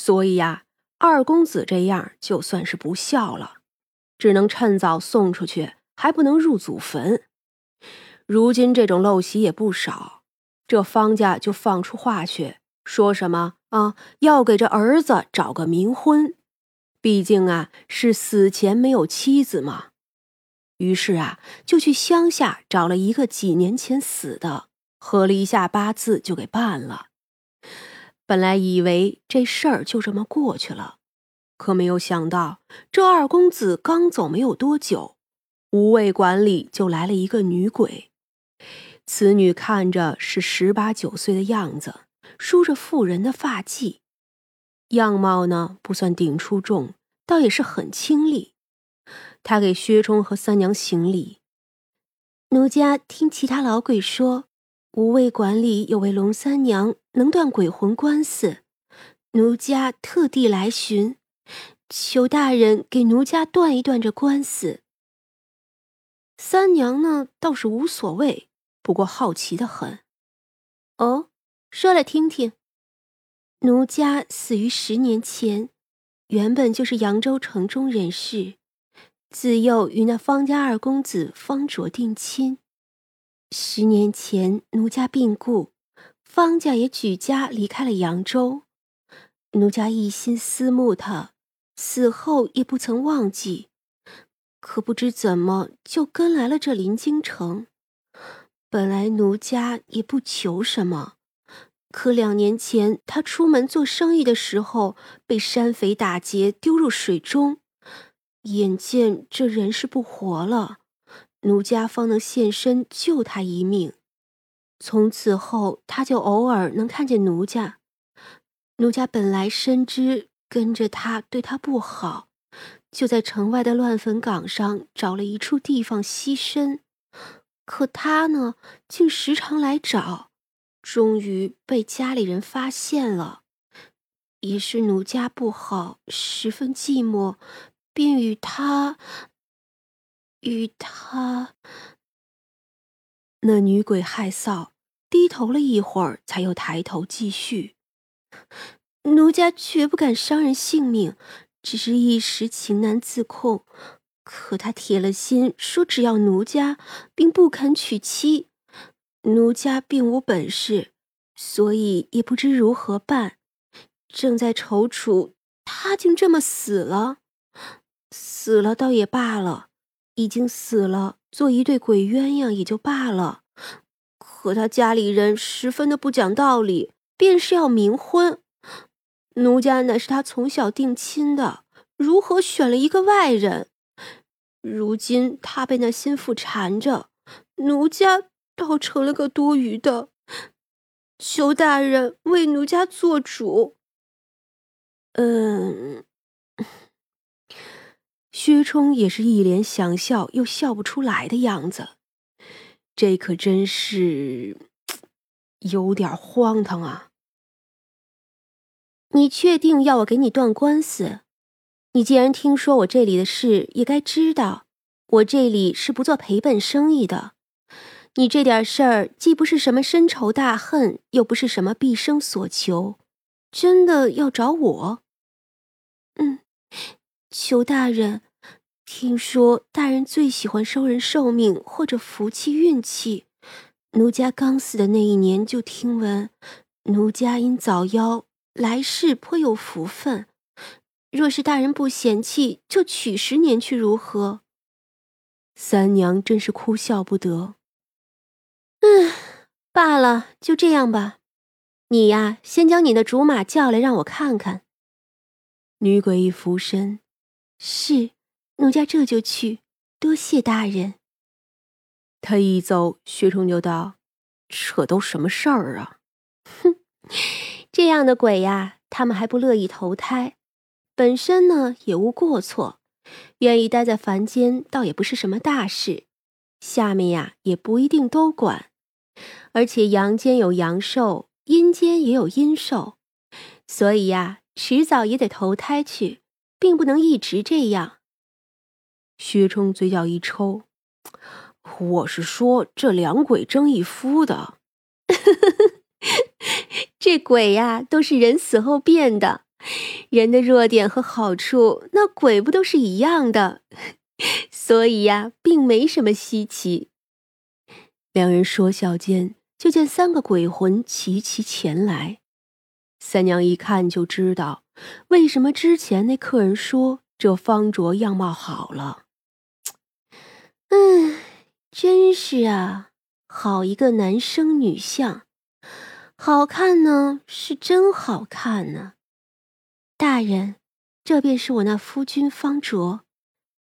所以呀，二公子这样就算是不孝了，只能趁早送出去，还不能入祖坟。如今这种陋习也不少，这方家就放出话去，说什么啊，要给这儿子找个冥婚，毕竟啊是死前没有妻子嘛。于是啊，就去乡下找了一个几年前死的，合了一下八字就给办了。本来以为这事儿就这么过去了，可没有想到，这二公子刚走没有多久，无卫馆里就来了一个女鬼。此女看着是十八九岁的样子，梳着妇人的发髻，样貌呢不算顶出众，倒也是很清丽。他给薛冲和三娘行礼。奴家听其他老鬼说，无畏馆里有位龙三娘能断鬼魂官司，奴家特地来寻，求大人给奴家断一断这官司。三娘呢倒是无所谓，不过好奇的很。哦，说来听听。奴家死于十年前，原本就是扬州城中人士。自幼与那方家二公子方卓定亲，十年前奴家病故，方家也举家离开了扬州。奴家一心思慕他，死后也不曾忘记。可不知怎么就跟来了这临京城。本来奴家也不求什么，可两年前他出门做生意的时候，被山匪打劫，丢入水中。眼见这人是不活了，奴家方能现身救他一命。从此后，他就偶尔能看见奴家。奴家本来深知跟着他对他不好，就在城外的乱坟岗上找了一处地方栖身。可他呢，竟时常来找，终于被家里人发现了。也是奴家不好，十分寂寞。便与他，与他。那女鬼害臊，低头了一会儿，才又抬头继续。奴家绝不敢伤人性命，只是一时情难自控。可他铁了心说，只要奴家，并不肯娶妻。奴家并无本事，所以也不知如何办。正在踌躇，他竟这么死了。死了倒也罢了，已经死了，做一对鬼鸳鸯也就罢了。可他家里人十分的不讲道理，便是要冥婚。奴家乃是他从小定亲的，如何选了一个外人？如今他被那心腹缠着，奴家倒成了个多余的。求大人为奴家做主。嗯。薛冲也是一脸想笑又笑不出来的样子，这可真是有点荒唐啊！你确定要我给你断官司？你既然听说我这里的事，也该知道我这里是不做赔本生意的。你这点事儿既不是什么深仇大恨，又不是什么毕生所求，真的要找我？嗯，求大人。听说大人最喜欢收人寿命或者福气运气，奴家刚死的那一年就听闻，奴家因早夭，来世颇有福分。若是大人不嫌弃，就取十年去如何？三娘真是哭笑不得。嗯，罢了，就这样吧。你呀，先将你的竹马叫来，让我看看。女鬼一俯身，是。奴家这就去，多谢大人。他一走，薛冲就道：“这都什么事儿啊？”哼，这样的鬼呀，他们还不乐意投胎，本身呢也无过错，愿意待在凡间，倒也不是什么大事。下面呀也不一定都管，而且阳间有阳寿，阴间也有阴寿，所以呀，迟早也得投胎去，并不能一直这样。薛冲嘴角一抽，我是说这两鬼争一夫的，这鬼呀都是人死后变的，人的弱点和好处，那鬼不都是一样的？所以呀，并没什么稀奇。两人说笑间，就见三个鬼魂齐齐前来。三娘一看就知道，为什么之前那客人说这方卓样貌好了。嗯，真是啊，好一个男生女相，好看呢，是真好看呢。大人，这便是我那夫君方卓，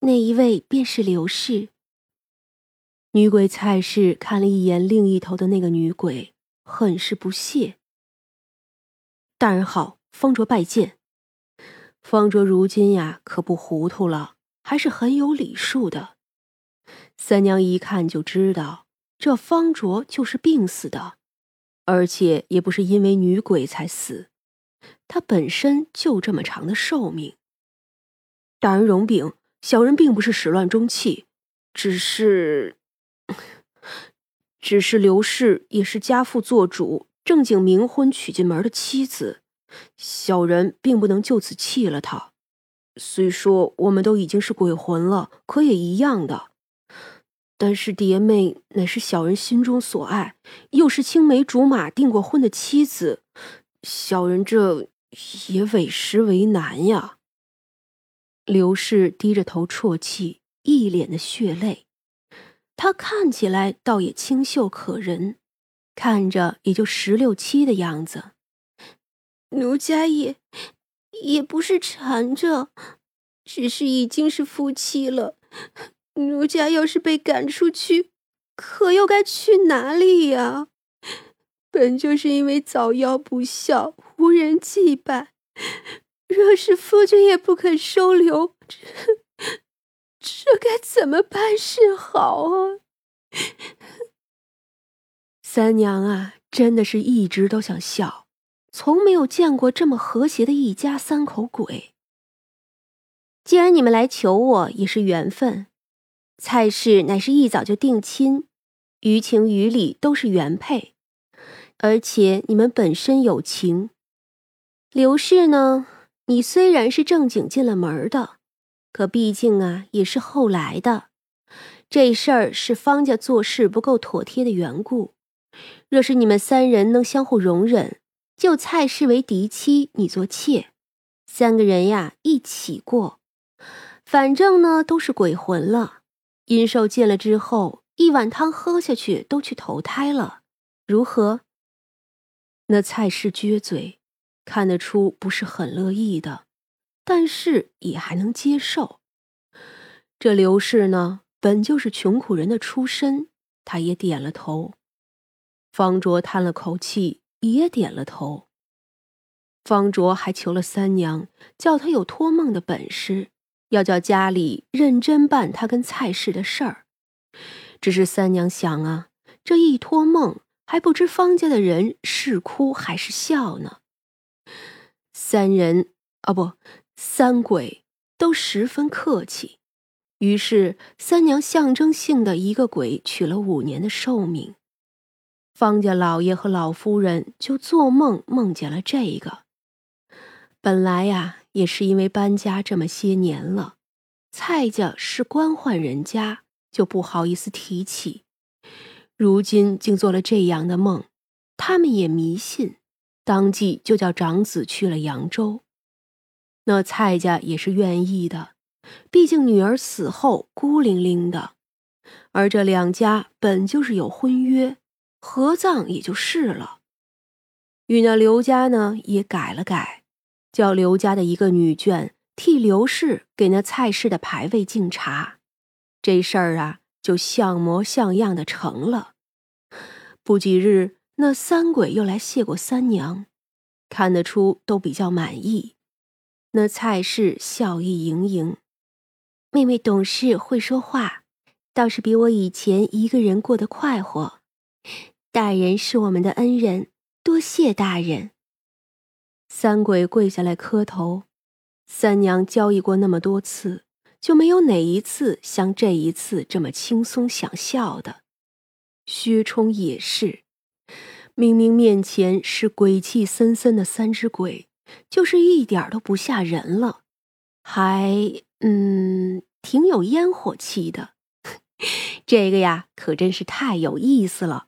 那一位便是刘氏。女鬼蔡氏看了一眼另一头的那个女鬼，很是不屑。大人好，方卓拜见。方卓如今呀，可不糊涂了，还是很有礼数的。三娘一看就知道，这方卓就是病死的，而且也不是因为女鬼才死，他本身就这么长的寿命。大人容禀，小人并不是始乱终弃，只是，只是刘氏也是家父做主。正经冥婚娶进门的妻子，小人并不能就此弃了她。虽说我们都已经是鬼魂了，可也一样的。但是蝶妹乃是小人心中所爱，又是青梅竹马订过婚的妻子，小人这也委实为难呀。刘氏低着头啜泣，一脸的血泪。她看起来倒也清秀可人。看着也就十六七的样子，奴家也也不是缠着，只是已经是夫妻了。奴家要是被赶出去，可又该去哪里呀？本就是因为早夭不孝，无人祭拜。若是夫君也不肯收留，这这该怎么办是好啊？三娘啊，真的是一直都想笑，从没有见过这么和谐的一家三口鬼。既然你们来求我，也是缘分。蔡氏乃是一早就定亲，于情于理都是原配，而且你们本身有情。刘氏呢，你虽然是正经进了门的，可毕竟啊，也是后来的。这事儿是方家做事不够妥帖的缘故。若是你们三人能相互容忍，就蔡氏为嫡妻，你做妾，三个人呀一起过。反正呢都是鬼魂了，阴寿见了之后，一碗汤喝下去都去投胎了，如何？那蔡氏撅嘴，看得出不是很乐意的，但是也还能接受。这刘氏呢，本就是穷苦人的出身，他也点了头。方卓叹了口气，也点了头。方卓还求了三娘，叫他有托梦的本事，要叫家里认真办他跟蔡氏的事儿。只是三娘想啊，这一托梦，还不知方家的人是哭还是笑呢。三人啊，不，三鬼都十分客气，于是三娘象征性的一个鬼取了五年的寿命。方家老爷和老夫人就做梦梦见了这个。本来呀，也是因为搬家这么些年了，蔡家是官宦人家，就不好意思提起。如今竟做了这样的梦，他们也迷信，当即就叫长子去了扬州。那蔡家也是愿意的，毕竟女儿死后孤零零的，而这两家本就是有婚约。合葬也就是了，与那刘家呢也改了改，叫刘家的一个女眷替刘氏给那蔡氏的牌位敬茶，这事儿啊就像模像样的成了。不几日，那三鬼又来谢过三娘，看得出都比较满意。那蔡氏笑意盈盈，妹妹懂事会说话，倒是比我以前一个人过得快活。大人是我们的恩人，多谢大人。三鬼跪下来磕头。三娘交易过那么多次，就没有哪一次像这一次这么轻松想笑的。薛冲也是，明明面前是鬼气森森的三只鬼，就是一点都不吓人了，还嗯，挺有烟火气的。这个呀，可真是太有意思了。